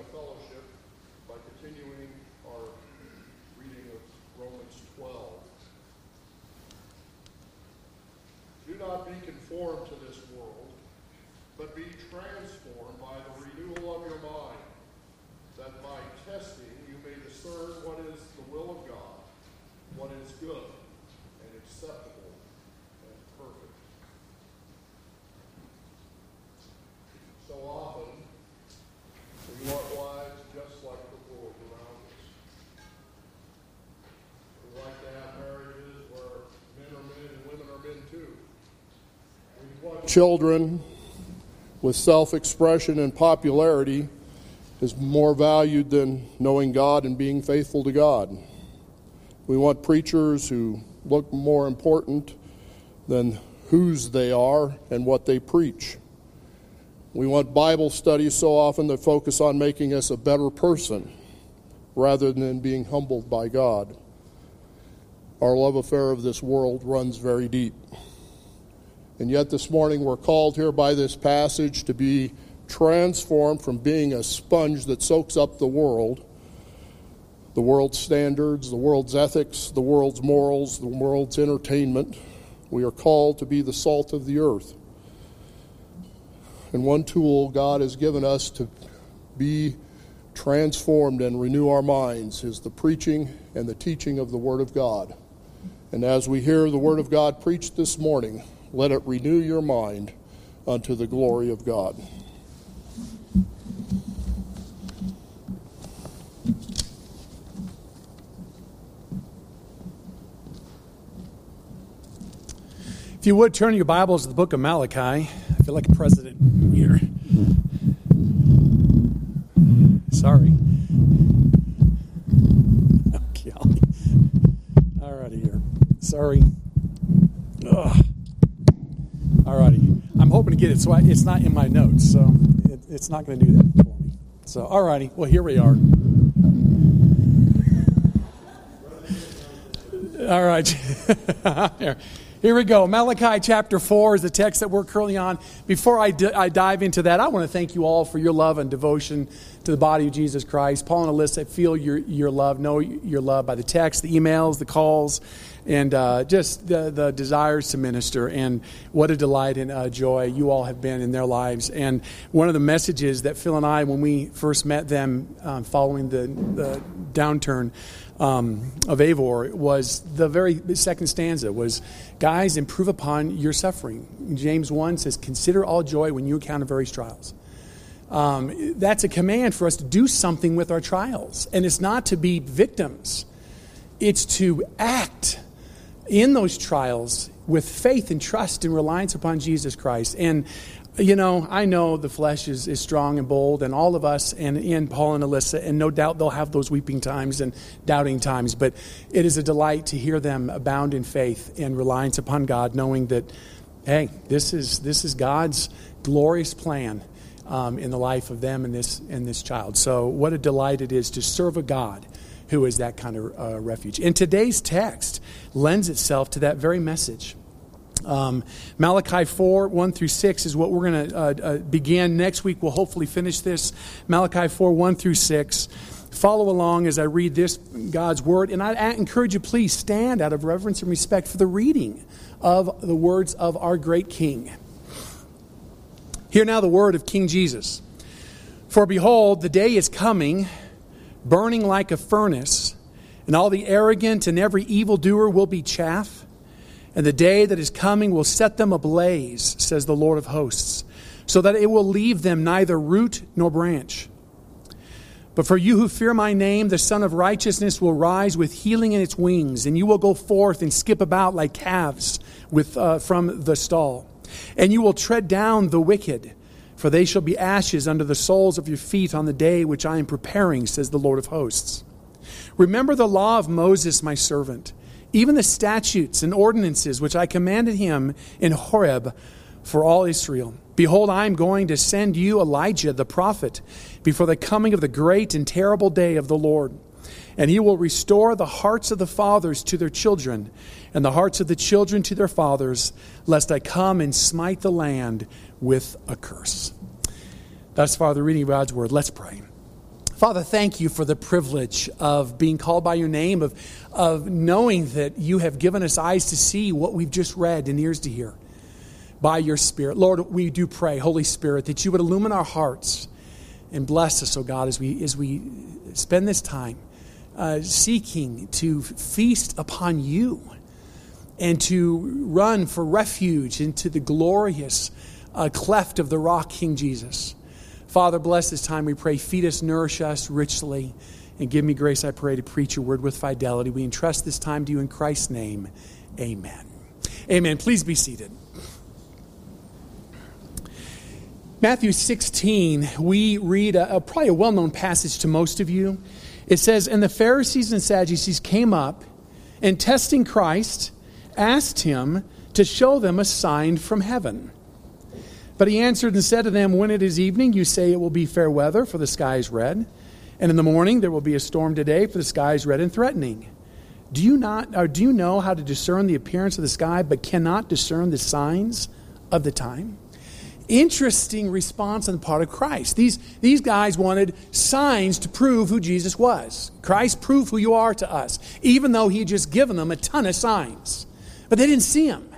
of fellowship by continuing our reading of Romans 12. Do not be conformed to this world, but be transformed by the renewal of your mind, that by testing you may discern what is the will of God, what is good and acceptable and perfect. So often, we want lives just like the world around us. We like to have marriages where men are men and women are men too. We want children with self expression and popularity is more valued than knowing God and being faithful to God. We want preachers who look more important than whose they are and what they preach. We want Bible studies so often that focus on making us a better person rather than being humbled by God. Our love affair of this world runs very deep. And yet, this morning, we're called here by this passage to be transformed from being a sponge that soaks up the world, the world's standards, the world's ethics, the world's morals, the world's entertainment. We are called to be the salt of the earth. And one tool God has given us to be transformed and renew our minds is the preaching and the teaching of the Word of God. And as we hear the Word of God preached this morning, let it renew your mind unto the glory of God. If you would turn your Bibles to the book of Malachi, I feel like a president here. Sorry. Okay, all righty here. Sorry. Ugh. All righty. I'm hoping to get it so I, it's not in my notes, so it, it's not going to do that for me. So, all righty. Well, here we are. All right. here. We go. Malachi chapter 4 is the text that we're currently on. Before I, d- I dive into that, I want to thank you all for your love and devotion to the body of Jesus Christ. Paul and Alyssa feel your, your love, know your love by the text, the emails, the calls, and uh, just the, the desires to minister. And what a delight and uh, joy you all have been in their lives. And one of the messages that Phil and I, when we first met them um, following the, the downturn, um, of Avor was the very second stanza was, guys, improve upon your suffering. James 1 says, consider all joy when you encounter various trials. Um, that's a command for us to do something with our trials. And it's not to be victims, it's to act in those trials with faith and trust and reliance upon Jesus Christ. And you know, I know the flesh is, is strong and bold, and all of us, and, and Paul and Alyssa, and no doubt they'll have those weeping times and doubting times, but it is a delight to hear them abound in faith and reliance upon God, knowing that, hey, this is, this is God's glorious plan um, in the life of them and this, and this child. So, what a delight it is to serve a God who is that kind of uh, refuge. And today's text lends itself to that very message. Um, Malachi 4, 1 through 6 is what we're going to uh, uh, begin. Next week, we'll hopefully finish this. Malachi 4, 1 through 6. Follow along as I read this God's word. And I, I encourage you, please stand out of reverence and respect for the reading of the words of our great King. Hear now the word of King Jesus. For behold, the day is coming, burning like a furnace, and all the arrogant and every evildoer will be chaff and the day that is coming will set them ablaze, says the Lord of hosts, so that it will leave them neither root nor branch. But for you who fear my name, the Sun of Righteousness will rise with healing in its wings, and you will go forth and skip about like calves with, uh, from the stall. And you will tread down the wicked, for they shall be ashes under the soles of your feet on the day which I am preparing, says the Lord of hosts. Remember the law of Moses, my servant even the statutes and ordinances which I commanded him in Horeb for all Israel. Behold, I am going to send you Elijah the prophet before the coming of the great and terrible day of the Lord. And he will restore the hearts of the fathers to their children, and the hearts of the children to their fathers, lest I come and smite the land with a curse. Thus far, the reading of God's word. Let's pray. Father, thank you for the privilege of being called by your name, of, of knowing that you have given us eyes to see what we've just read and ears to hear by your Spirit. Lord, we do pray, Holy Spirit, that you would illumine our hearts and bless us, oh God, as we, as we spend this time uh, seeking to feast upon you and to run for refuge into the glorious uh, cleft of the rock, King Jesus. Father, bless this time, we pray. Feed us, nourish us richly, and give me grace, I pray, to preach your word with fidelity. We entrust this time to you in Christ's name. Amen. Amen. Please be seated. Matthew 16, we read a, a probably a well known passage to most of you. It says, And the Pharisees and Sadducees came up and testing Christ, asked him to show them a sign from heaven. But he answered and said to them, When it is evening, you say it will be fair weather, for the sky is red. And in the morning, there will be a storm today, for the sky is red and threatening. Do you, not, or do you know how to discern the appearance of the sky, but cannot discern the signs of the time? Interesting response on the part of Christ. These, these guys wanted signs to prove who Jesus was. Christ, prove who you are to us, even though he had just given them a ton of signs. But they didn't see him.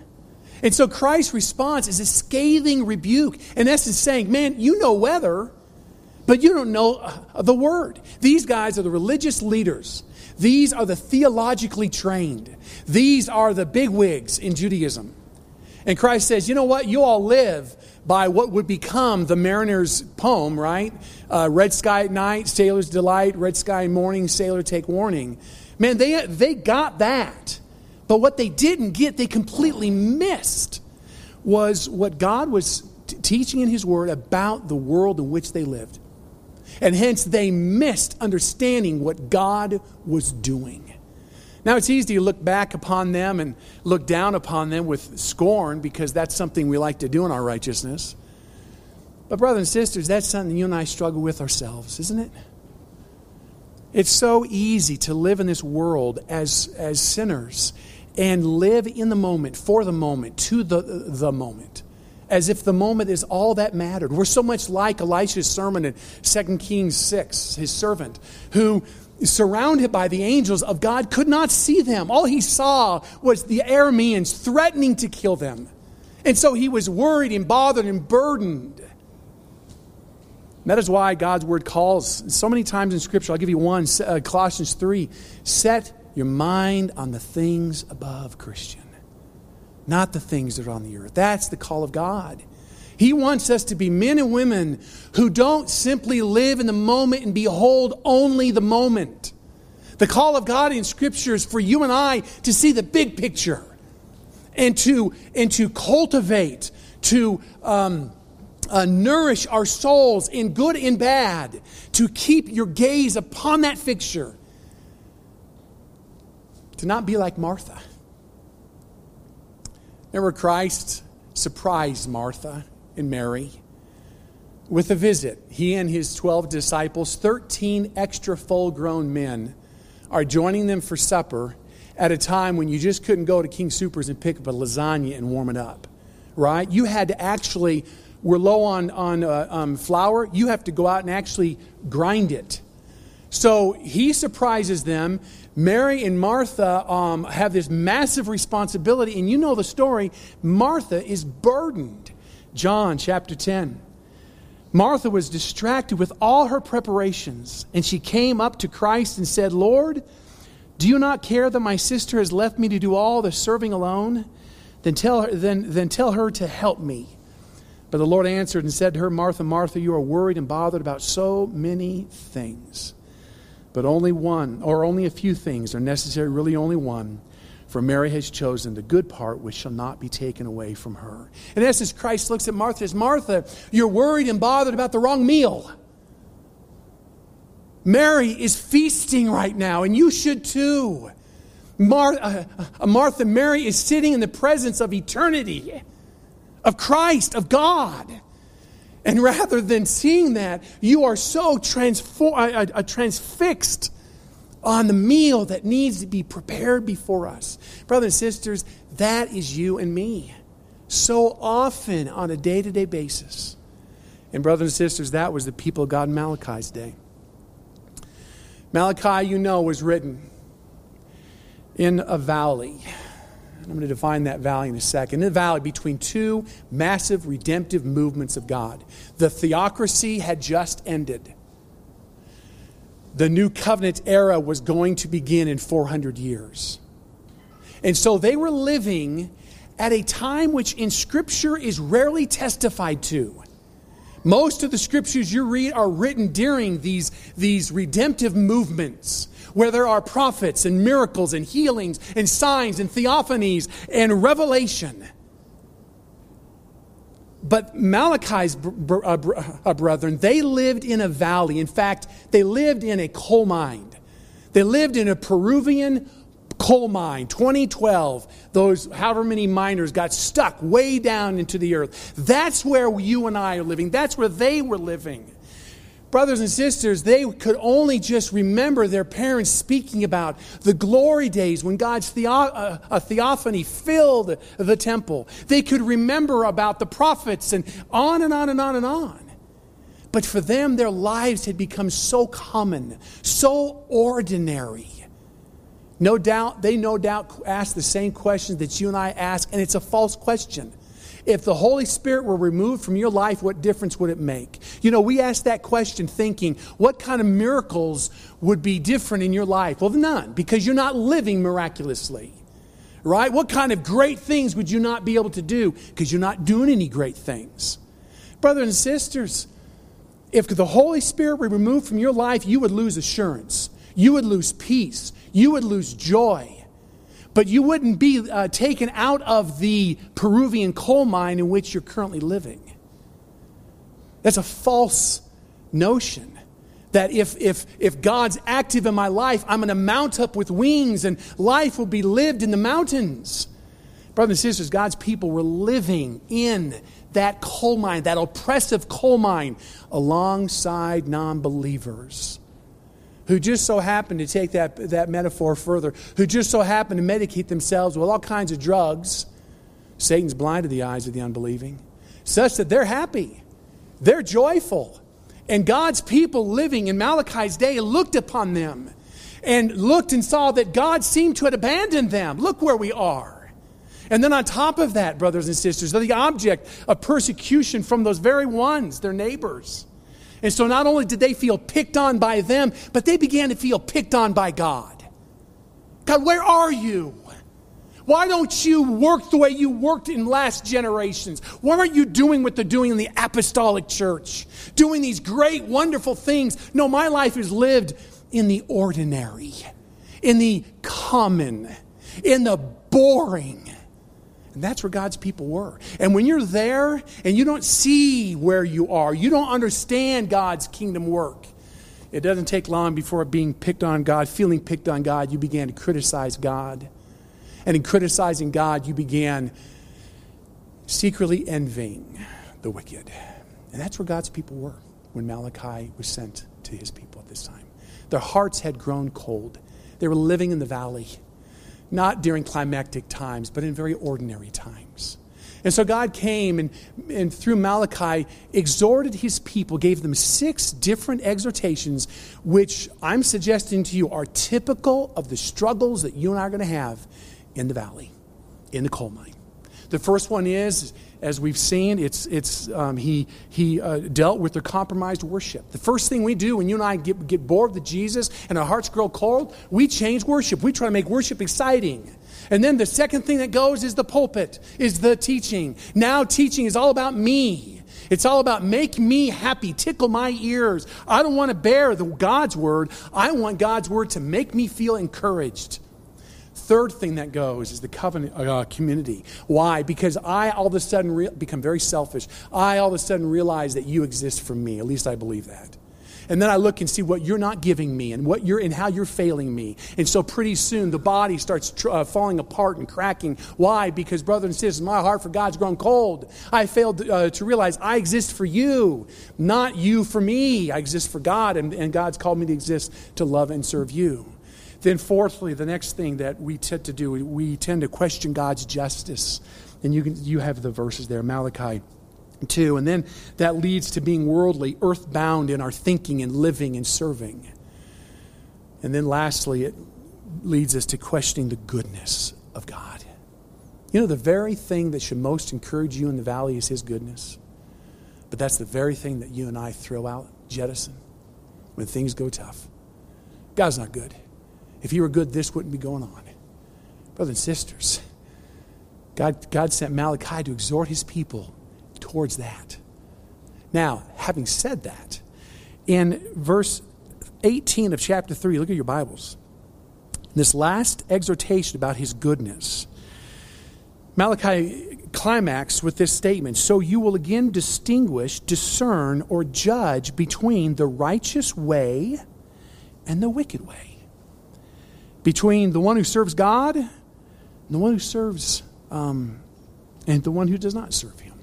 And so Christ's response is a scathing rebuke, in essence, saying, Man, you know weather, but you don't know uh, the word. These guys are the religious leaders, these are the theologically trained, these are the bigwigs in Judaism. And Christ says, You know what? You all live by what would become the mariner's poem, right? Uh, red sky at night, sailor's delight, red sky in morning, sailor take warning. Man, they, they got that. But what they didn't get, they completely missed, was what God was t- teaching in His Word about the world in which they lived. And hence, they missed understanding what God was doing. Now, it's easy to look back upon them and look down upon them with scorn because that's something we like to do in our righteousness. But, brothers and sisters, that's something you and I struggle with ourselves, isn't it? It's so easy to live in this world as, as sinners and live in the moment, for the moment, to the, the moment, as if the moment is all that mattered. We're so much like Elisha's sermon in 2 Kings 6, his servant, who, surrounded by the angels of God, could not see them. All he saw was the Arameans threatening to kill them. And so he was worried and bothered and burdened. that is why God's word calls so many times in Scripture. I'll give you one uh, Colossians 3 set your mind on the things above, Christian, not the things that are on the earth. That's the call of God. He wants us to be men and women who don't simply live in the moment and behold only the moment. The call of God in Scripture is for you and I to see the big picture and to, and to cultivate, to um, uh, nourish our souls in good and bad, to keep your gaze upon that fixture to not be like Martha. Remember, Christ surprised Martha and Mary with a visit. He and his 12 disciples, 13 extra full grown men, are joining them for supper at a time when you just couldn't go to King Soopers and pick up a lasagna and warm it up, right? You had to actually, we're low on, on uh, um, flour, you have to go out and actually grind it. So he surprises them. Mary and Martha um, have this massive responsibility, and you know the story. Martha is burdened. John chapter 10. Martha was distracted with all her preparations, and she came up to Christ and said, Lord, do you not care that my sister has left me to do all the serving alone? Then tell her, then, then tell her to help me. But the Lord answered and said to her, Martha, Martha, you are worried and bothered about so many things but only one, or only a few things are necessary, really only one. For Mary has chosen the good part which shall not be taken away from her. In essence, Christ looks at Martha as Martha, you're worried and bothered about the wrong meal. Mary is feasting right now, and you should too. Mar- uh, uh, Martha, Mary is sitting in the presence of eternity, of Christ, of God. And rather than seeing that, you are so transfor- uh, uh, uh, transfixed on the meal that needs to be prepared before us. Brothers and sisters, that is you and me. So often on a day to day basis. And, brothers and sisters, that was the people of God in Malachi's day. Malachi, you know, was written in a valley. I'm going to define that valley in a second. In a valley between two massive redemptive movements of God. The theocracy had just ended. The new covenant era was going to begin in 400 years. And so they were living at a time which in Scripture is rarely testified to. Most of the scriptures you read are written during these, these redemptive movements where there are prophets and miracles and healings and signs and theophanies and revelation. But Malachi's br- uh, br- uh, brethren, they lived in a valley. In fact, they lived in a coal mine. They lived in a Peruvian coal mine, 2012, those however many miners got stuck way down into the earth. That's where you and I are living. That's where they were living. Brothers and sisters, they could only just remember their parents speaking about the glory days when God's theo- uh, theophany filled the temple. They could remember about the prophets and on and on and on and on. But for them, their lives had become so common, so ordinary no doubt, they no doubt ask the same questions that you and I ask, and it's a false question. If the Holy Spirit were removed from your life, what difference would it make? You know, we ask that question thinking, what kind of miracles would be different in your life? Well, none, because you're not living miraculously. Right? What kind of great things would you not be able to do? Because you're not doing any great things. Brothers and sisters, if the Holy Spirit were removed from your life, you would lose assurance. You would lose peace you would lose joy. But you wouldn't be uh, taken out of the Peruvian coal mine in which you're currently living. That's a false notion that if, if, if God's active in my life, I'm going to mount up with wings and life will be lived in the mountains. Brothers and sisters, God's people were living in that coal mine, that oppressive coal mine, alongside non believers who just so happen to take that, that metaphor further, who just so happen to medicate themselves with all kinds of drugs. Satan's blinded the eyes of the unbelieving, such that they're happy, they're joyful. And God's people living in Malachi's day looked upon them and looked and saw that God seemed to have abandoned them. Look where we are. And then on top of that, brothers and sisters, they're the object of persecution from those very ones, their neighbors. And so not only did they feel picked on by them, but they began to feel picked on by God. God, where are you? Why don't you work the way you worked in last generations? Why aren't you doing what they're doing in the apostolic church? Doing these great, wonderful things. No, my life is lived in the ordinary, in the common, in the boring. And that's where God's people were. And when you're there and you don't see where you are, you don't understand God's kingdom work, it doesn't take long before being picked on God, feeling picked on God, you began to criticize God. And in criticizing God, you began secretly envying the wicked. And that's where God's people were when Malachi was sent to his people at this time. Their hearts had grown cold. They were living in the valley not during climactic times, but in very ordinary times. And so God came and, and through Malachi exhorted his people, gave them six different exhortations, which I'm suggesting to you are typical of the struggles that you and I are going to have in the valley, in the coal mine. The first one is as we've seen, it's, it's, um, he, he uh, dealt with their compromised worship. The first thing we do when you and I get, get bored with Jesus and our hearts grow cold, we change worship. We try to make worship exciting. And then the second thing that goes is the pulpit, is the teaching. Now teaching is all about me. It's all about make me happy, tickle my ears. I don't want to bear the God's word. I want God's word to make me feel encouraged. Third thing that goes is the covenant uh, community. Why? Because I all of a sudden re- become very selfish. I all of a sudden realize that you exist for me. At least I believe that. And then I look and see what you're not giving me and what you're and how you're failing me. And so pretty soon the body starts tr- uh, falling apart and cracking. Why? Because brothers and sisters, my heart for God's grown cold. I failed uh, to realize I exist for you, not you for me. I exist for God, and, and God's called me to exist to love and serve you. Then, fourthly, the next thing that we tend to do, we tend to question God's justice. And you, can, you have the verses there, Malachi 2. And then that leads to being worldly, earthbound in our thinking and living and serving. And then lastly, it leads us to questioning the goodness of God. You know, the very thing that should most encourage you in the valley is His goodness. But that's the very thing that you and I throw out, jettison, when things go tough. God's not good. If He were good, this wouldn't be going on. Brothers and sisters, God, God sent Malachi to exhort His people towards that. Now, having said that, in verse 18 of chapter 3, look at your Bibles. This last exhortation about his goodness. Malachi climax with this statement So you will again distinguish, discern, or judge between the righteous way and the wicked way, between the one who serves God and the one who serves, um, and the one who does not serve him.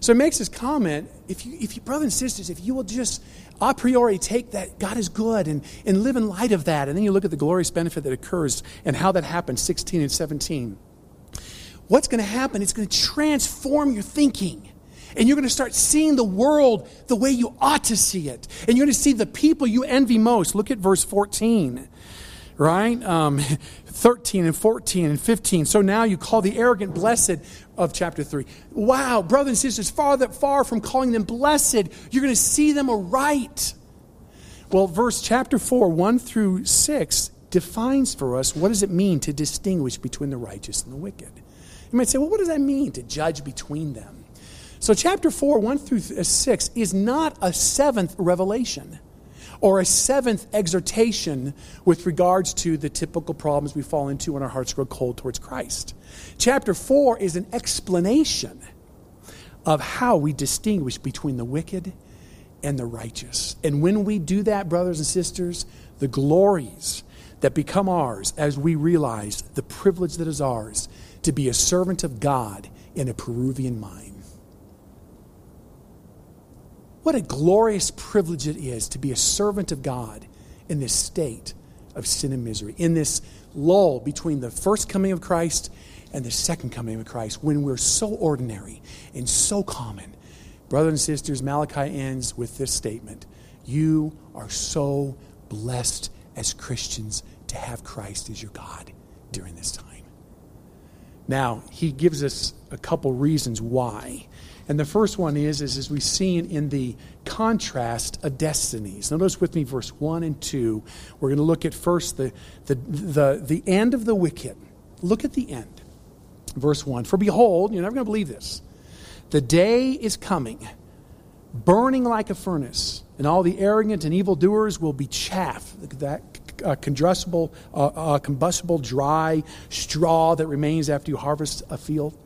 So he makes this comment if you, if you, brothers and sisters, if you will just a priori take that God is good and, and live in light of that, and then you look at the glorious benefit that occurs and how that happens, 16 and 17. What's going to happen? It's going to transform your thinking. And you're going to start seeing the world the way you ought to see it. And you're going to see the people you envy most. Look at verse 14 right? Um, 13 and 14 and 15. So now you call the arrogant blessed of chapter 3. Wow, brothers and sisters, far that far from calling them blessed, you're going to see them aright. Well, verse chapter 4, 1 through 6 defines for us what does it mean to distinguish between the righteous and the wicked. You might say, well, what does that mean to judge between them? So, chapter 4, 1 through 6 is not a seventh revelation or a seventh exhortation with regards to the typical problems we fall into when our hearts grow cold towards Christ. Chapter 4 is an explanation of how we distinguish between the wicked and the righteous. And when we do that, brothers and sisters, the glories that become ours as we realize the privilege that is ours to be a servant of God in a Peruvian mine. What a glorious privilege it is to be a servant of God in this state of sin and misery, in this lull between the first coming of Christ and the second coming of Christ, when we're so ordinary and so common. Brothers and sisters, Malachi ends with this statement You are so blessed as Christians to have Christ as your God during this time. Now, he gives us a couple reasons why. And the first one is, is as we see in the contrast of destinies. Notice with me verse 1 and 2. We're going to look at first the, the, the, the end of the wicked. Look at the end. Verse 1 For behold, you're never going to believe this. The day is coming, burning like a furnace, and all the arrogant and evildoers will be chaff. That uh, combustible, uh, uh, combustible, dry straw that remains after you harvest a field.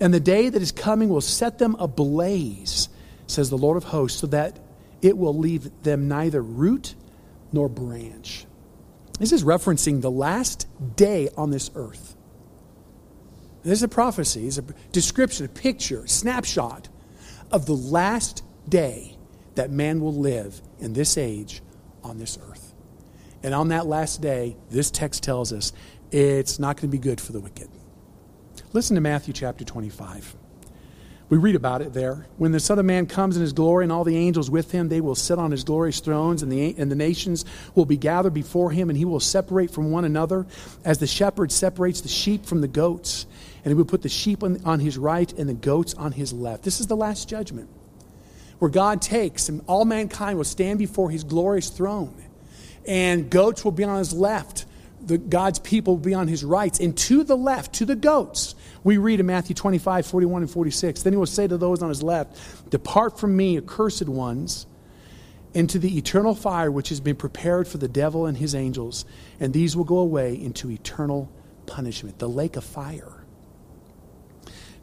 And the day that is coming will set them ablaze, says the Lord of hosts, so that it will leave them neither root nor branch. This is referencing the last day on this earth. This is a prophecy, it's a description, a picture, a snapshot of the last day that man will live in this age on this earth. And on that last day, this text tells us it's not going to be good for the wicked. Listen to Matthew chapter 25. We read about it there. When the Son of Man comes in his glory and all the angels with him, they will sit on his glorious thrones, and the, and the nations will be gathered before him, and he will separate from one another as the shepherd separates the sheep from the goats. And he will put the sheep on, on his right and the goats on his left. This is the last judgment, where God takes, and all mankind will stand before his glorious throne, and goats will be on his left. The, God's people will be on his right. And to the left, to the goats, we read in Matthew 25, 41, and 46. Then he will say to those on his left, Depart from me, accursed ones, into the eternal fire which has been prepared for the devil and his angels, and these will go away into eternal punishment, the lake of fire.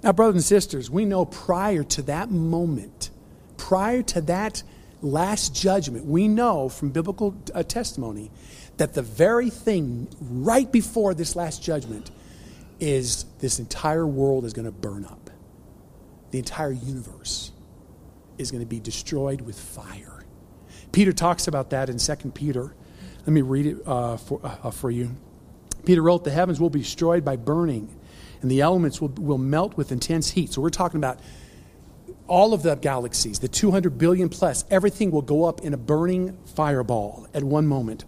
Now, brothers and sisters, we know prior to that moment, prior to that last judgment, we know from biblical uh, testimony that the very thing right before this last judgment is this entire world is going to burn up. The entire universe is going to be destroyed with fire. Peter talks about that in 2 Peter. Let me read it uh, for, uh, for you. Peter wrote, The heavens will be destroyed by burning, and the elements will, will melt with intense heat. So we're talking about all of the galaxies, the 200 billion plus, everything will go up in a burning fireball at one moment.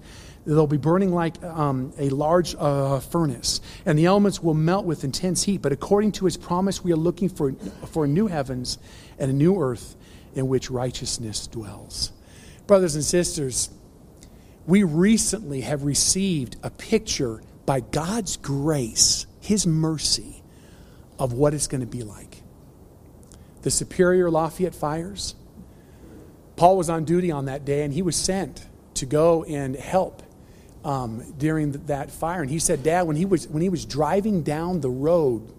They'll be burning like um, a large uh, furnace, and the elements will melt with intense heat. But according to his promise, we are looking for, for new heavens and a new earth in which righteousness dwells. Brothers and sisters, we recently have received a picture by God's grace, his mercy, of what it's going to be like. The Superior Lafayette fires. Paul was on duty on that day, and he was sent to go and help um, during that fire. And he said, Dad, when he was when he was driving down the road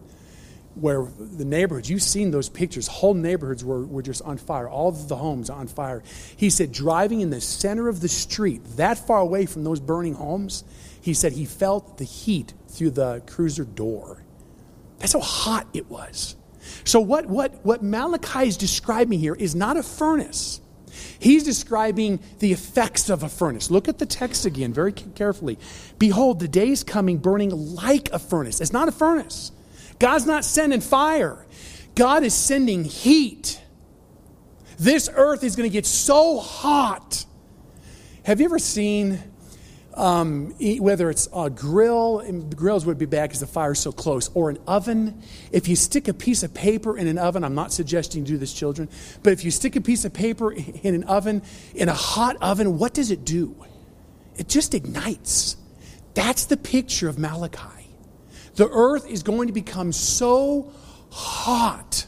where the neighborhoods, you've seen those pictures, whole neighborhoods were, were just on fire, all of the homes on fire. He said, driving in the center of the street, that far away from those burning homes, he said he felt the heat through the cruiser door. That's how hot it was. So, what, what, what Malachi is describing here is not a furnace. He's describing the effects of a furnace. Look at the text again very carefully. Behold, the day is coming burning like a furnace. It's not a furnace. God's not sending fire, God is sending heat. This earth is going to get so hot. Have you ever seen um, whether it's a grill, grills would be bad because the fire's so close, or an oven. If you stick a piece of paper in an oven, I'm not suggesting you do this, children, but if you stick a piece of paper in an oven, in a hot oven, what does it do? It just ignites. That's the picture of Malachi. The earth is going to become so hot,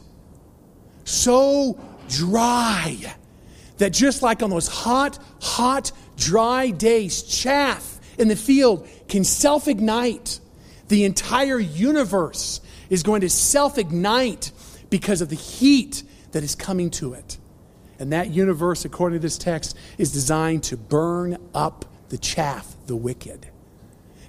so dry, that just like on those hot, hot dry days, chaff in the field can self ignite. The entire universe is going to self ignite because of the heat that is coming to it. And that universe, according to this text, is designed to burn up the chaff, the wicked.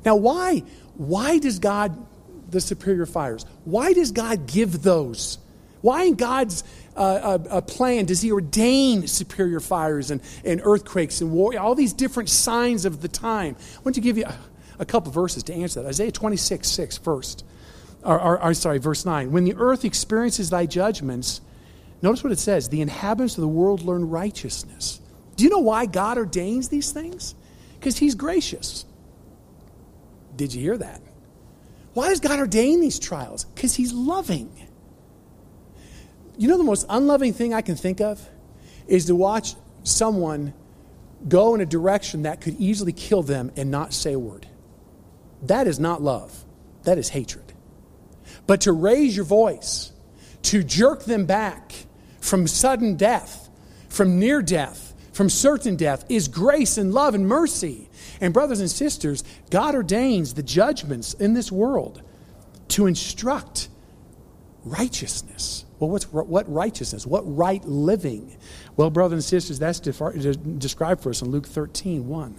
Now, why, why does God, the superior fires, why does God give those? Why in God's uh, a, plan does he ordain superior fires and, and earthquakes and war, all these different signs of the time? I want to give you a, a couple verses to answer that. Isaiah 26, 6 first. Or, or, or, sorry, verse 9. When the earth experiences thy judgments, notice what it says the inhabitants of the world learn righteousness. Do you know why God ordains these things? Because he's gracious. Did you hear that? Why does God ordain these trials? Because he's loving. You know, the most unloving thing I can think of is to watch someone go in a direction that could easily kill them and not say a word. That is not love, that is hatred. But to raise your voice, to jerk them back from sudden death, from near death, from certain death, is grace and love and mercy. And, brothers and sisters, God ordains the judgments in this world to instruct righteousness. Well, what's, what righteousness? What right living? Well, brothers and sisters, that's described for us in Luke 13 1.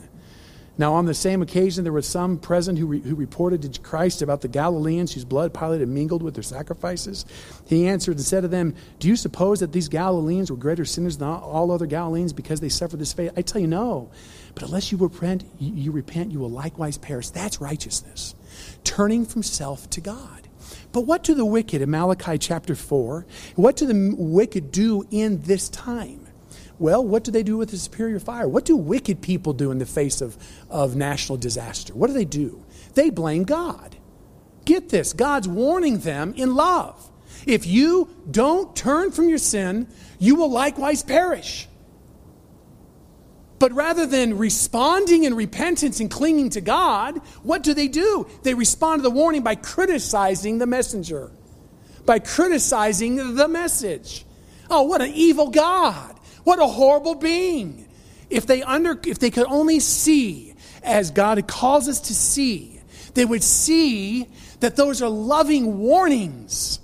Now, on the same occasion, there were some present who, re, who reported to Christ about the Galileans whose blood Pilate had mingled with their sacrifices. He answered and said to them, Do you suppose that these Galileans were greater sinners than all other Galileans because they suffered this fate? I tell you, no. But unless you repent, you, you repent, you will likewise perish. That's righteousness. Turning from self to God. But what do the wicked in Malachi chapter 4, what do the wicked do in this time? Well, what do they do with the superior fire? What do wicked people do in the face of, of national disaster? What do they do? They blame God. Get this God's warning them in love. If you don't turn from your sin, you will likewise perish. But rather than responding in repentance and clinging to God, what do they do? They respond to the warning by criticizing the messenger, by criticizing the message. Oh, what an evil God. What a horrible being. If they, under, if they could only see as God calls us to see, they would see that those are loving warnings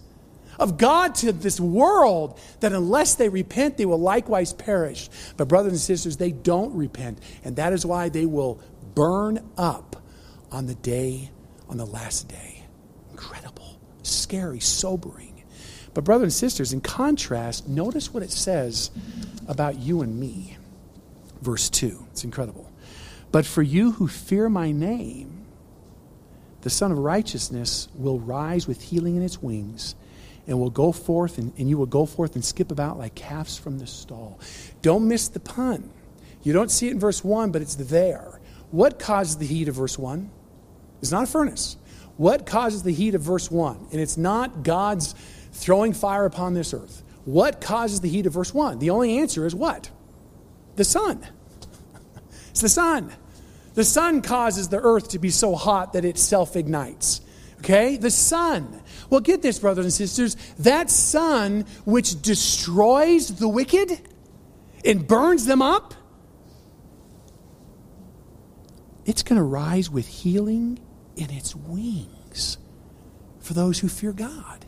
of God to this world that unless they repent, they will likewise perish. But, brothers and sisters, they don't repent. And that is why they will burn up on the day, on the last day. Incredible, scary, sobering. But, brothers and sisters, in contrast, notice what it says about you and me. Verse 2. It's incredible. But for you who fear my name, the Sun of Righteousness will rise with healing in its wings and will go forth, and, and you will go forth and skip about like calves from the stall. Don't miss the pun. You don't see it in verse 1, but it's there. What causes the heat of verse 1? It's not a furnace. What causes the heat of verse 1? And it's not God's throwing fire upon this earth. What causes the heat of verse 1? The only answer is what? The sun. It's the sun. The sun causes the earth to be so hot that it self ignites. Okay? The sun. Well, get this, brothers and sisters. That sun which destroys the wicked and burns them up, it's going to rise with healing in its wings for those who fear God.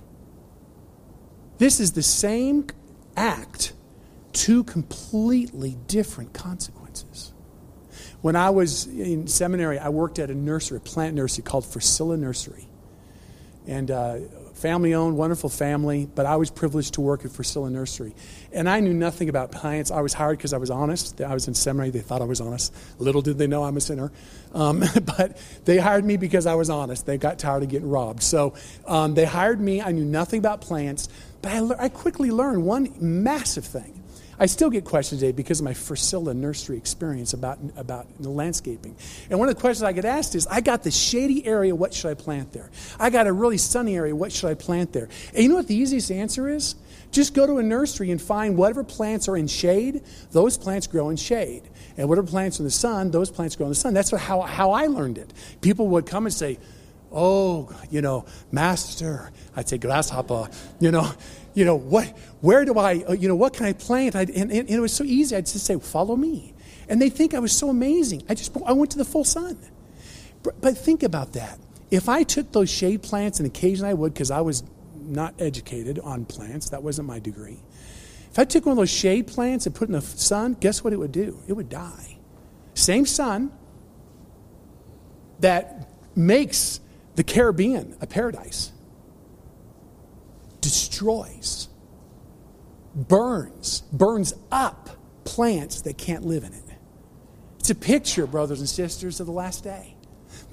This is the same act, two completely different consequences. When I was in seminary, I worked at a nursery, a plant nursery called Fursilla Nursery. And uh, family owned, wonderful family, but I was privileged to work at Priscilla Nursery. And I knew nothing about plants. I was hired because I was honest. I was in seminary. They thought I was honest. Little did they know I'm a sinner. Um, but they hired me because I was honest. They got tired of getting robbed. So um, they hired me. I knew nothing about plants. But I, le- I quickly learned one massive thing. I still get questions today because of my Fursilla nursery experience about, about landscaping. And one of the questions I get asked is I got the shady area, what should I plant there? I got a really sunny area, what should I plant there? And you know what the easiest answer is? Just go to a nursery and find whatever plants are in shade, those plants grow in shade. And whatever plants in the sun, those plants grow in the sun. That's how, how I learned it. People would come and say, Oh, you know, master, I'd say grasshopper, you know, you know, what, where do I, uh, you know, what can I plant? I, and, and, it was so easy. I'd just say, follow me. And they think I was so amazing. I just, I went to the full sun. But, but think about that. If I took those shade plants, and occasionally I would because I was not educated on plants, that wasn't my degree. If I took one of those shade plants and put it in the sun, guess what it would do? It would die. Same sun that makes the Caribbean, a paradise, destroys, burns, burns up plants that can't live in it. It's a picture, brothers and sisters, of the last day.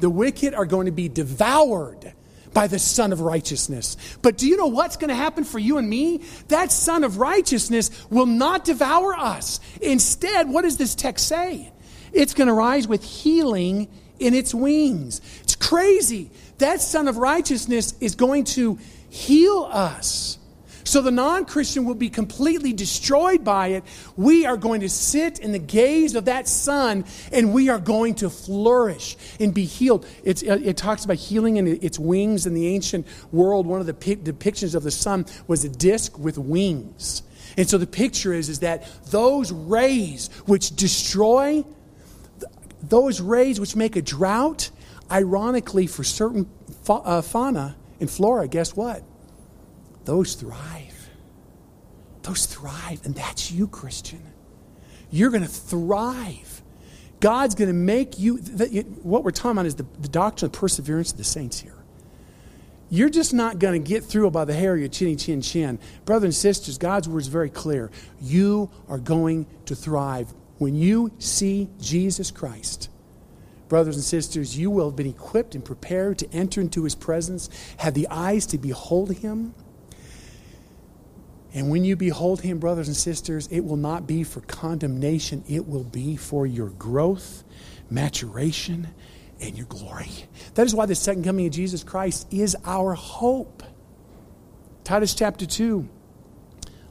The wicked are going to be devoured by the Sun of Righteousness. But do you know what's going to happen for you and me? That Sun of Righteousness will not devour us. Instead, what does this text say? It's going to rise with healing in its wings. It's crazy. That Sun of Righteousness is going to heal us. So the non Christian will be completely destroyed by it. We are going to sit in the gaze of that sun and we are going to flourish and be healed. It's, uh, it talks about healing in its wings in the ancient world. One of the depictions of the sun was a disc with wings. And so the picture is, is that those rays which destroy, those rays which make a drought, ironically, for certain uh, fauna and flora, guess what? Those thrive. Those thrive. And that's you, Christian. You're going to thrive. God's going to make you. What we're talking about is the, the doctrine of perseverance of the saints here. You're just not going to get through by the hair of your chinny chin chin. Brothers and sisters, God's word is very clear. You are going to thrive when you see Jesus Christ brothers and sisters, you will have been equipped and prepared to enter into his presence, have the eyes to behold him. And when you behold him, brothers and sisters, it will not be for condemnation, it will be for your growth, maturation, and your glory. That is why the second coming of Jesus Christ is our hope. Titus chapter 2.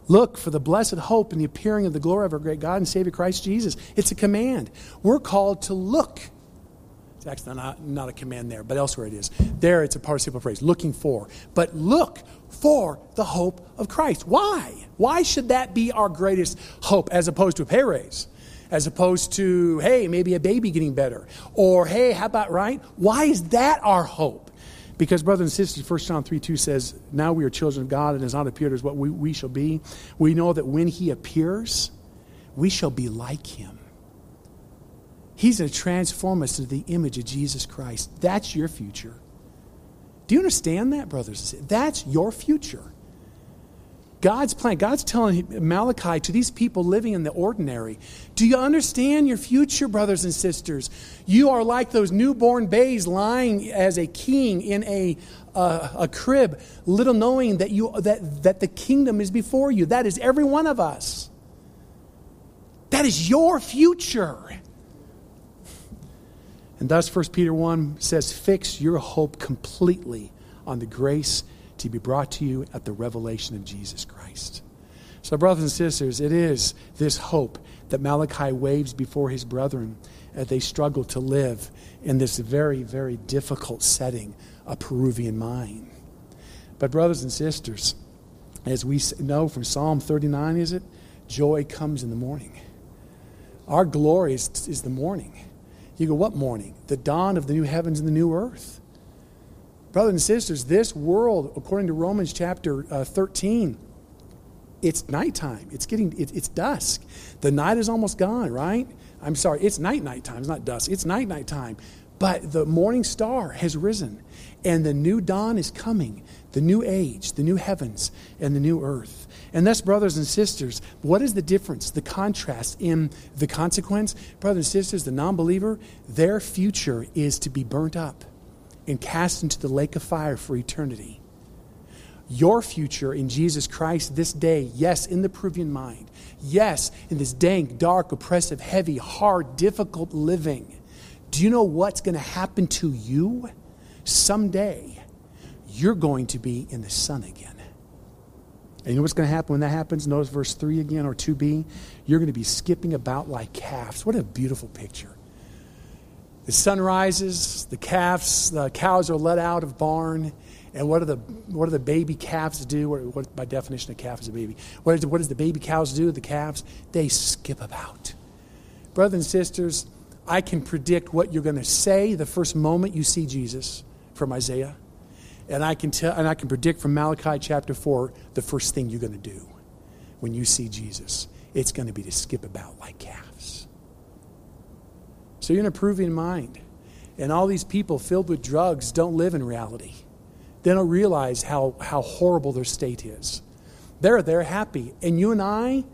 Look for the blessed hope and the appearing of the glory of our great God and Savior Christ Jesus. It's a command. We're called to look actually not, not a command there, but elsewhere it is. There it's a participle phrase, looking for. But look for the hope of Christ. Why? Why should that be our greatest hope as opposed to a pay raise? As opposed to, hey, maybe a baby getting better. Or, hey, how about, right? Why is that our hope? Because, brothers and sisters, 1 John 3 2 says, Now we are children of God and has not appeared as what we, we shall be. We know that when he appears, we shall be like him He's going to transform us into the image of Jesus Christ. That's your future. Do you understand that, brothers? That's your future. God's plan, God's telling Malachi to these people living in the ordinary, do you understand your future, brothers and sisters? You are like those newborn babes lying as a king in a, uh, a crib, little knowing that, you, that, that the kingdom is before you. That is every one of us. That is your future. And thus, 1 Peter 1 says, Fix your hope completely on the grace to be brought to you at the revelation of Jesus Christ. So, brothers and sisters, it is this hope that Malachi waves before his brethren as they struggle to live in this very, very difficult setting, a Peruvian mine. But, brothers and sisters, as we know from Psalm 39, is it? Joy comes in the morning. Our glory is, is the morning. You go, what morning? The dawn of the new heavens and the new earth. Brothers and sisters, this world, according to Romans chapter uh, 13, it's nighttime. It's getting, it, it's dusk. The night is almost gone, right? I'm sorry, it's night, night time. It's not dusk. It's night, night time. But the morning star has risen, and the new dawn is coming the new age, the new heavens, and the new earth. And thus, brothers and sisters, what is the difference, the contrast in the consequence? Brothers and sisters, the non believer, their future is to be burnt up and cast into the lake of fire for eternity. Your future in Jesus Christ this day, yes, in the Peruvian mind, yes, in this dank, dark, oppressive, heavy, hard, difficult living. Do you know what's going to happen to you someday? you're going to be in the sun again. And you know what's going to happen when that happens? Notice verse 3 again or 2b. You're going to be skipping about like calves. What a beautiful picture. The sun rises, the calves, the cows are let out of barn. And what do the, what do the baby calves do? What, what, by definition, a calf is a baby. What, is, what does the baby cows do, the calves? They skip about. Brothers and sisters, I can predict what you're going to say the first moment you see Jesus from Isaiah. And I can tell and I can predict from Malachi chapter 4 the first thing you're going to do when you see Jesus. It's going to be to skip about like calves. So you're in a Peruvian mind. And all these people filled with drugs don't live in reality. They don't realize how, how horrible their state is. They're, they're happy. And you and I,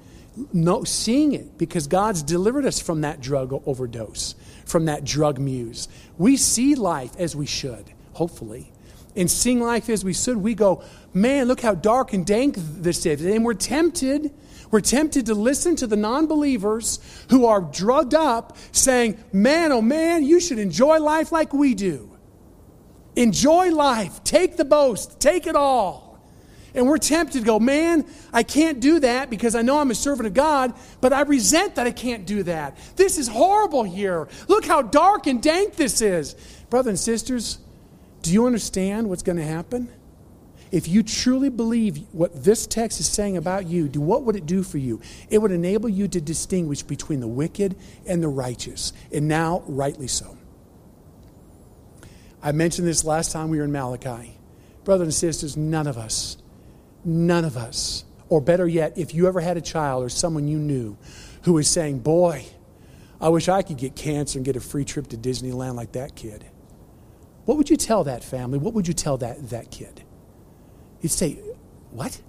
no, seeing it because God's delivered us from that drug overdose, from that drug muse. We see life as we should, hopefully and seeing life as we should, we go, man, look how dark and dank this is. And we're tempted, we're tempted to listen to the non believers who are drugged up saying, man, oh man, you should enjoy life like we do. Enjoy life. Take the boast. Take it all. And we're tempted to go, man, I can't do that because I know I'm a servant of God, but I resent that I can't do that. This is horrible here. Look how dark and dank this is. Brothers and sisters, do you understand what's going to happen? If you truly believe what this text is saying about you, do what would it do for you? It would enable you to distinguish between the wicked and the righteous, and now rightly so. I mentioned this last time we were in Malachi. Brothers and sisters, none of us, none of us, or better yet, if you ever had a child or someone you knew who was saying, Boy, I wish I could get cancer and get a free trip to Disneyland like that kid. What would you tell that family? What would you tell that, that kid? You'd say, What?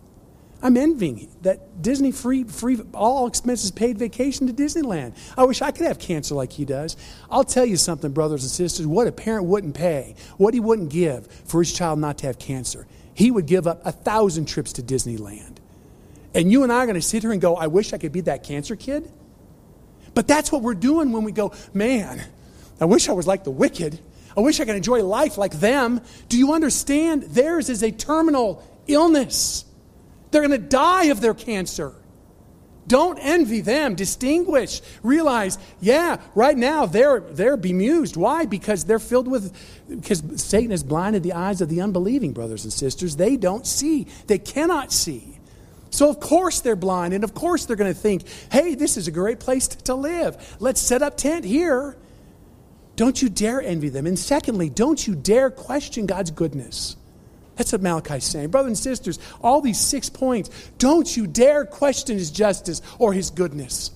I'm envying that Disney free, free, all expenses paid vacation to Disneyland. I wish I could have cancer like he does. I'll tell you something, brothers and sisters, what a parent wouldn't pay, what he wouldn't give for his child not to have cancer. He would give up a thousand trips to Disneyland. And you and I are going to sit here and go, I wish I could be that cancer kid. But that's what we're doing when we go, man, I wish I was like the wicked. I wish I could enjoy life like them. Do you understand? Theirs is a terminal illness. They're going to die of their cancer. Don't envy them. Distinguish. Realize, yeah, right now they're, they're bemused. Why? Because they're filled with, because Satan has blinded the eyes of the unbelieving brothers and sisters. They don't see, they cannot see. So, of course, they're blind, and of course, they're going to think, hey, this is a great place to live. Let's set up tent here. Don't you dare envy them. And secondly, don't you dare question God's goodness. That's what Malachi's saying. Brothers and sisters, all these six points, don't you dare question his justice or his goodness.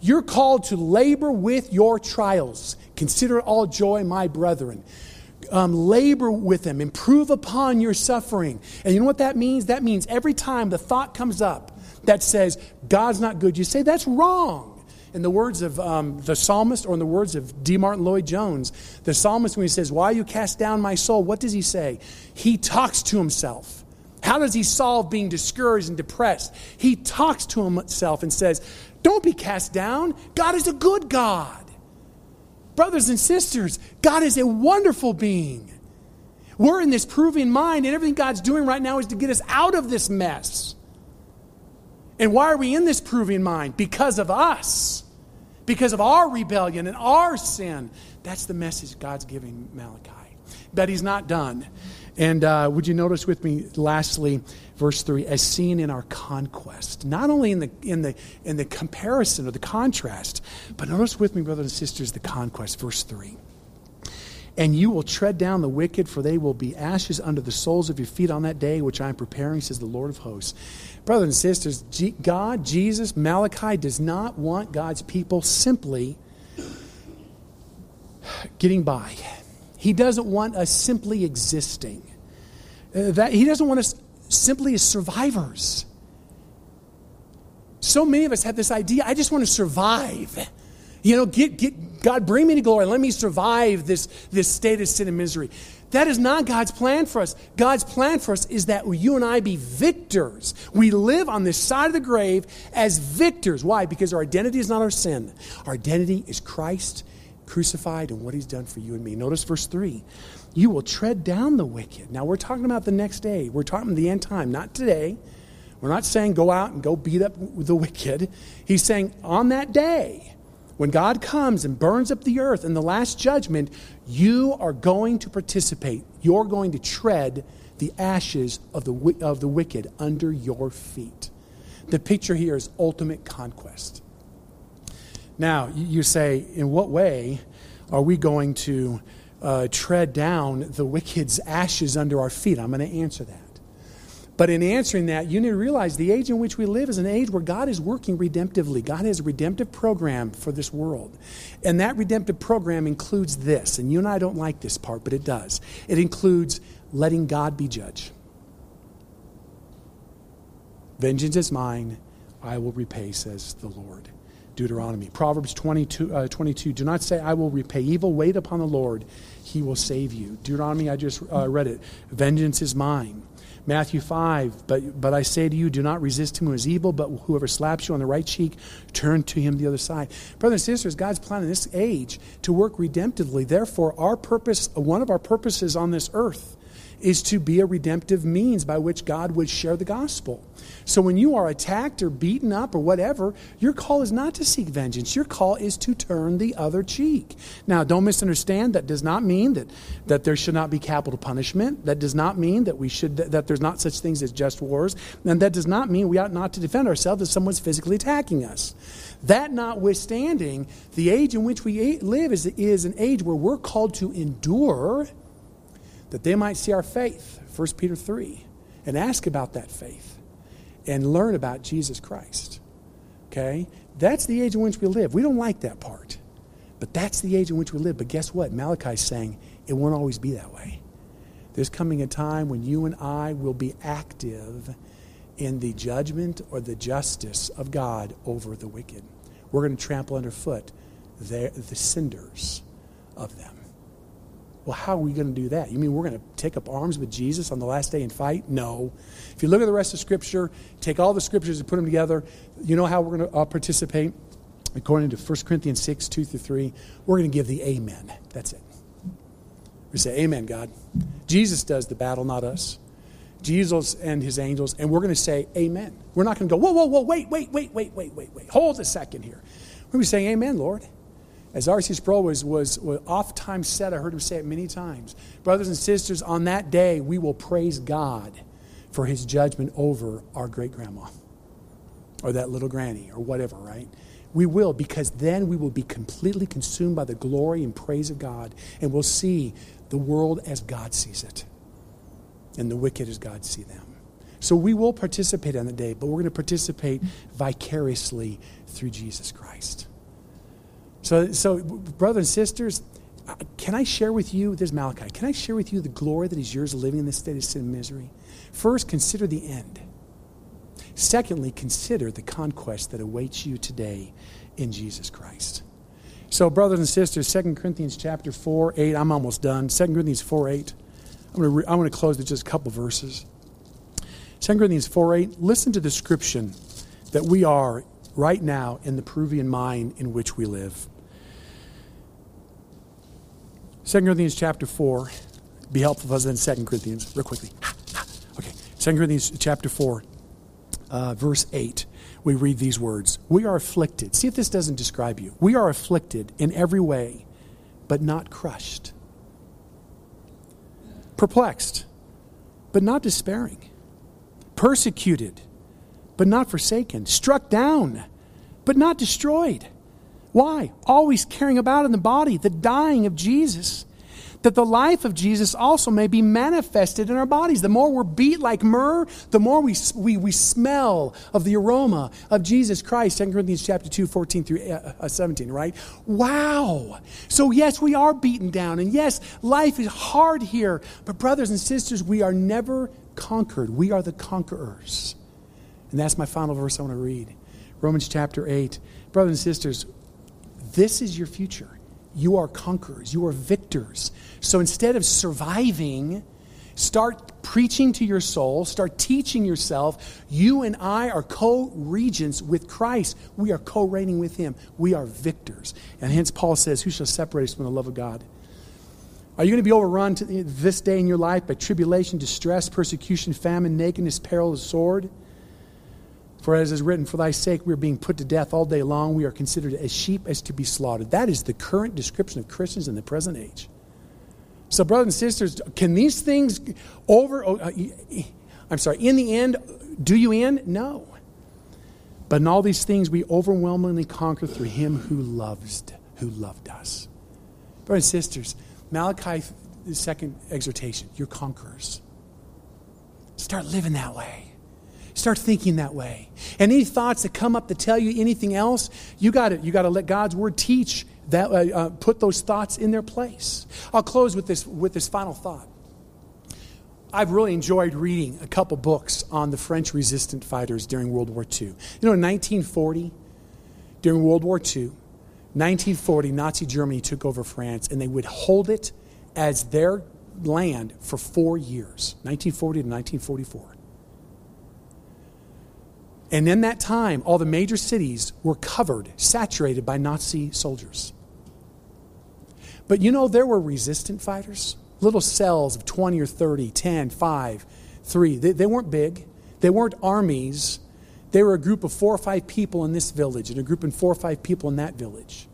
You're called to labor with your trials. Consider all joy, my brethren. um, labor with them, improve upon your suffering. And you know what that means? That means every time the thought comes up that says, God's not good, you say, that's wrong. In the words of um, the psalmist, or in the words of D. Martyn Lloyd Jones, the psalmist, when he says, Why you cast down my soul? What does he say? He talks to himself. How does he solve being discouraged and depressed? He talks to himself and says, Don't be cast down. God is a good God. Brothers and sisters, God is a wonderful being. We're in this proving mind, and everything God's doing right now is to get us out of this mess. And why are we in this proving mind? Because of us, because of our rebellion and our sin. That's the message God's giving Malachi. But he's not done. And uh, would you notice with me, lastly, verse 3, as seen in our conquest, not only in the, in, the, in the comparison or the contrast, but notice with me, brothers and sisters, the conquest, verse 3. And you will tread down the wicked, for they will be ashes under the soles of your feet on that day, which I am preparing, says the Lord of hosts. Brothers and sisters, God, Jesus, Malachi does not want God's people simply getting by. He doesn't want us simply existing. Uh, that, he doesn't want us simply as survivors. So many of us have this idea I just want to survive. You know, get, get, God, bring me to glory. Let me survive this, this state of sin and misery. That is not God's plan for us. God's plan for us is that you and I be victors. We live on this side of the grave as victors. Why? Because our identity is not our sin, our identity is Christ crucified and what he's done for you and me. Notice verse 3 you will tread down the wicked. Now, we're talking about the next day. We're talking the end time, not today. We're not saying go out and go beat up the wicked. He's saying on that day, when God comes and burns up the earth in the last judgment, you are going to participate. You're going to tread the ashes of the, of the wicked under your feet. The picture here is ultimate conquest. Now, you say, in what way are we going to uh, tread down the wicked's ashes under our feet? I'm going to answer that. But in answering that, you need to realize the age in which we live is an age where God is working redemptively. God has a redemptive program for this world. And that redemptive program includes this. And you and I don't like this part, but it does. It includes letting God be judge. Vengeance is mine, I will repay, says the Lord. Deuteronomy. Proverbs 22, uh, 22, Do not say, I will repay evil. Wait upon the Lord, he will save you. Deuteronomy, I just uh, read it. Vengeance is mine. Matthew 5, but, but I say to you, do not resist him who is evil, but whoever slaps you on the right cheek, turn to him the other side. Brothers and sisters, God's plan in this age to work redemptively. Therefore, our purpose, one of our purposes on this earth, is to be a redemptive means by which God would share the gospel. So when you are attacked or beaten up or whatever, your call is not to seek vengeance. Your call is to turn the other cheek. Now, don't misunderstand. That does not mean that, that there should not be capital punishment. That does not mean that we should that, that there's not such things as just wars. And that does not mean we ought not to defend ourselves if someone's physically attacking us. That notwithstanding, the age in which we live is, is an age where we're called to endure that they might see our faith, 1 Peter 3, and ask about that faith and learn about Jesus Christ. Okay? That's the age in which we live. We don't like that part. But that's the age in which we live. But guess what? Malachi's saying it won't always be that way. There's coming a time when you and I will be active in the judgment or the justice of God over the wicked. We're going to trample underfoot the, the cinders of them. Well, how are we going to do that? You mean we're going to take up arms with Jesus on the last day and fight? No. If you look at the rest of Scripture, take all the Scriptures and put them together, you know how we're going to uh, participate? According to 1 Corinthians 6, 2 through 3, we're going to give the amen. That's it. We say, Amen, God. Jesus does the battle, not us. Jesus and his angels, and we're going to say, Amen. We're not going to go, whoa, whoa, whoa, wait, wait, wait, wait, wait, wait, wait. Hold a second here. We're going to be saying, Amen, Lord. As R.C. Sproul was, was, was oft-times said, I heard him say it many times. Brothers and sisters, on that day, we will praise God for his judgment over our great grandma or that little granny or whatever, right? We will, because then we will be completely consumed by the glory and praise of God, and we'll see the world as God sees it, and the wicked as God see them. So we will participate on the day, but we're going to participate vicariously through Jesus Christ. So, so brothers and sisters, can I share with you, this is Malachi, can I share with you the glory that is yours living in this state of sin and misery? First, consider the end. Secondly, consider the conquest that awaits you today in Jesus Christ. So, brothers and sisters, 2 Corinthians chapter 4, 8, I'm almost done. 2 Corinthians 4, 8. I'm going to, I'm going to close with just a couple verses. 2 Corinthians 4, 8, listen to the description that we are right now in the Peruvian mine in which we live. 2 Corinthians chapter 4. Be helpful was in 2 Corinthians, real quickly. Okay, 2 Corinthians chapter 4, uh, verse 8. We read these words We are afflicted. See if this doesn't describe you. We are afflicted in every way, but not crushed. Perplexed, but not despairing. Persecuted, but not forsaken. Struck down, but not destroyed why? Always carrying about in the body the dying of Jesus, that the life of Jesus also may be manifested in our bodies. The more we're beat like myrrh, the more we, we, we smell of the aroma of Jesus Christ. 2 Corinthians chapter 2, 14 through uh, uh, 17, right? Wow. So, yes, we are beaten down. And yes, life is hard here. But, brothers and sisters, we are never conquered. We are the conquerors. And that's my final verse I want to read. Romans chapter 8. Brothers and sisters, this is your future. You are conquerors, you are victors. So instead of surviving, start preaching to your soul, start teaching yourself. You and I are co regents with Christ. We are co reigning with Him. We are victors. And hence, Paul says, Who shall separate us from the love of God? Are you going to be overrun to this day in your life by tribulation, distress, persecution, famine, nakedness, peril, sword? For as is written, For thy sake we are being put to death all day long. We are considered as sheep as to be slaughtered. That is the current description of Christians in the present age. So, brothers and sisters, can these things over, oh, uh, I'm sorry, in the end, do you end? No. But in all these things, we overwhelmingly conquer through him who loves, who loved us. Brothers and sisters, Malachi, second exhortation, you're conquerors. Start living that way. Start thinking that way. And any thoughts that come up to tell you anything else, you got to you got to let God's word teach that. Uh, uh, put those thoughts in their place. I'll close with this with this final thought. I've really enjoyed reading a couple books on the French resistant fighters during World War II. You know, in 1940, during World War II, 1940, Nazi Germany took over France and they would hold it as their land for four years, 1940 to 1944. And in that time, all the major cities were covered, saturated by Nazi soldiers. But you know, there were resistant fighters, little cells of 20 or 30, 10, 5, 3. They, they weren't big, they weren't armies. They were a group of four or five people in this village and a group of four or five people in that village.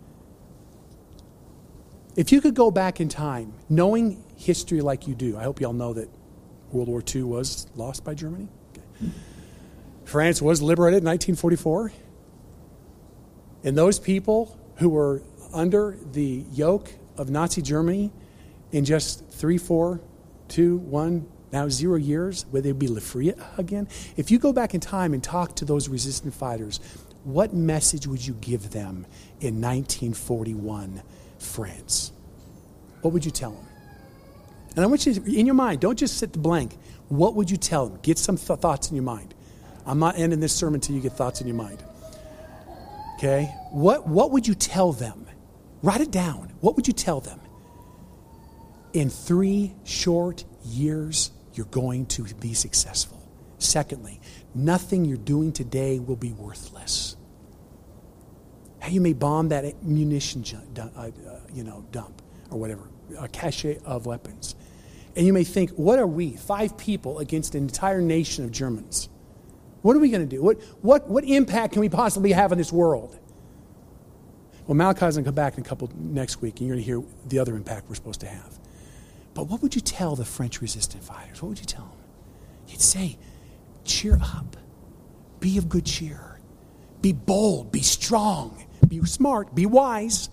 If you could go back in time, knowing history like you do, I hope you all know that World War II was lost by Germany. Okay. France was liberated in 1944. And those people who were under the yoke of Nazi Germany in just three, four, two, one, now zero years, would they be free again? If you go back in time and talk to those resistant fighters, what message would you give them in 1941 France? What would you tell them? And I want you to, in your mind, don't just sit the blank. What would you tell them? Get some th- thoughts in your mind. I'm not ending this sermon until you get thoughts in your mind. Okay? What, what would you tell them? Write it down. What would you tell them? In three short years, you're going to be successful. Secondly, nothing you're doing today will be worthless. How you may bomb that munition uh, uh, you know, dump or whatever, a cache of weapons. And you may think, what are we, five people against an entire nation of Germans? What are we going to do? What, what, what impact can we possibly have in this world? Well, Malachi's going to come back in a couple next week, and you're going to hear the other impact we're supposed to have. But what would you tell the French resistance fighters? What would you tell them? You'd say, cheer up, be of good cheer, be bold, be strong, be smart, be wise,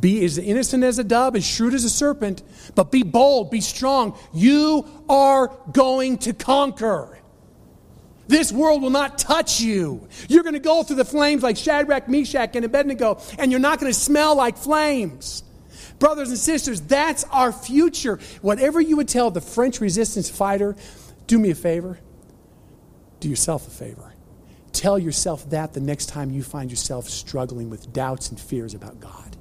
be as innocent as a dove, as shrewd as a serpent, but be bold, be strong. You are going to conquer. This world will not touch you. You're going to go through the flames like Shadrach, Meshach, and Abednego, and you're not going to smell like flames. Brothers and sisters, that's our future. Whatever you would tell the French resistance fighter, do me a favor, do yourself a favor. Tell yourself that the next time you find yourself struggling with doubts and fears about God.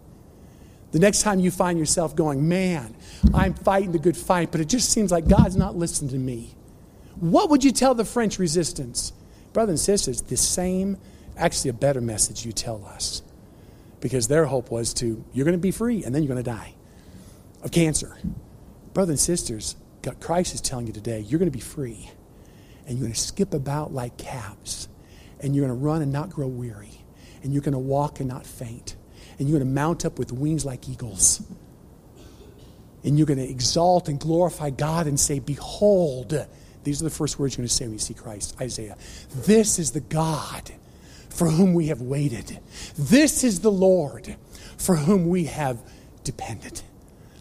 The next time you find yourself going, man, I'm fighting the good fight, but it just seems like God's not listening to me. What would you tell the French resistance? Brothers and sisters, the same, actually a better message you tell us. Because their hope was to, you're going to be free and then you're going to die of cancer. Brothers and sisters, Christ is telling you today, you're going to be free and you're going to skip about like calves and you're going to run and not grow weary and you're going to walk and not faint and you're going to mount up with wings like eagles. And you're going to exalt and glorify God and say, Behold, these are the first words you're going to say when you see Christ. Isaiah, this is the God for whom we have waited. This is the Lord for whom we have depended.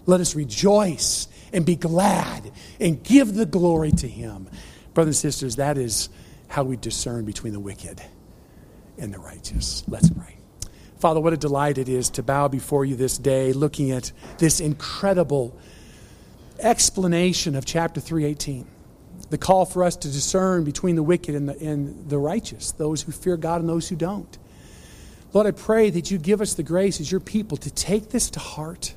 Let us rejoice and be glad and give the glory to Him. Brothers and sisters, that is how we discern between the wicked and the righteous. Let's pray. Father, what a delight it is to bow before you this day, looking at this incredible explanation of chapter 318. The call for us to discern between the wicked and the, and the righteous, those who fear God and those who don't. Lord, I pray that you give us the grace as your people to take this to heart.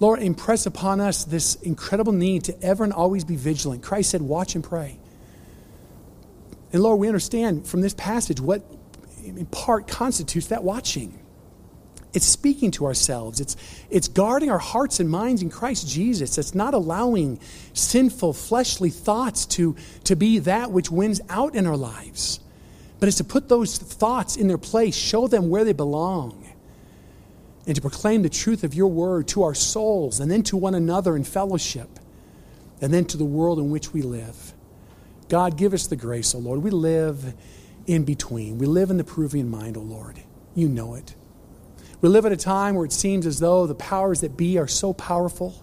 Lord, impress upon us this incredible need to ever and always be vigilant. Christ said, Watch and pray. And Lord, we understand from this passage what in part constitutes that watching. It's speaking to ourselves. It's, it's guarding our hearts and minds in Christ Jesus. It's not allowing sinful, fleshly thoughts to, to be that which wins out in our lives. But it's to put those thoughts in their place, show them where they belong, and to proclaim the truth of your word to our souls, and then to one another in fellowship, and then to the world in which we live. God, give us the grace, O oh Lord. We live in between. We live in the Peruvian mind, O oh Lord. You know it. We live at a time where it seems as though the powers that be are so powerful.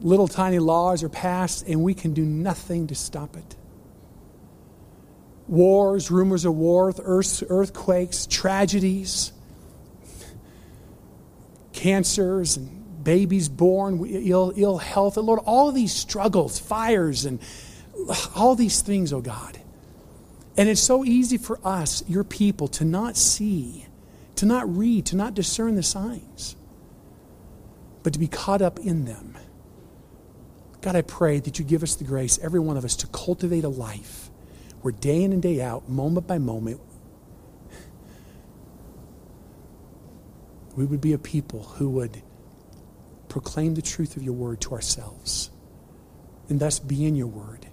Little tiny laws are passed, and we can do nothing to stop it. Wars, rumors of war, earthquakes, tragedies, cancers, and babies born, ill, ill health. And Lord, all these struggles, fires, and all these things, oh God. And it's so easy for us, your people, to not see, to not read, to not discern the signs, but to be caught up in them. God, I pray that you give us the grace, every one of us, to cultivate a life where day in and day out, moment by moment, we would be a people who would proclaim the truth of your word to ourselves and thus be in your word,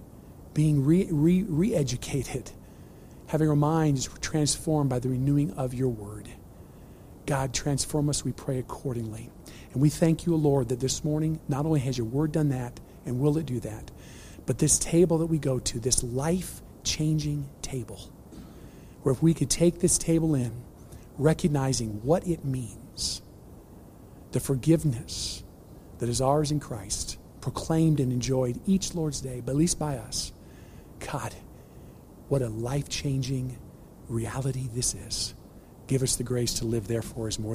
being re, re, re-educated having our minds transformed by the renewing of your word. God, transform us, we pray accordingly. And we thank you, Lord, that this morning not only has your word done that, and will it do that, but this table that we go to, this life changing table, where if we could take this table in, recognizing what it means, the forgiveness that is ours in Christ, proclaimed and enjoyed each Lord's day, but at least by us, God, what a life changing reality this is. Give us the grace to live, therefore, as more.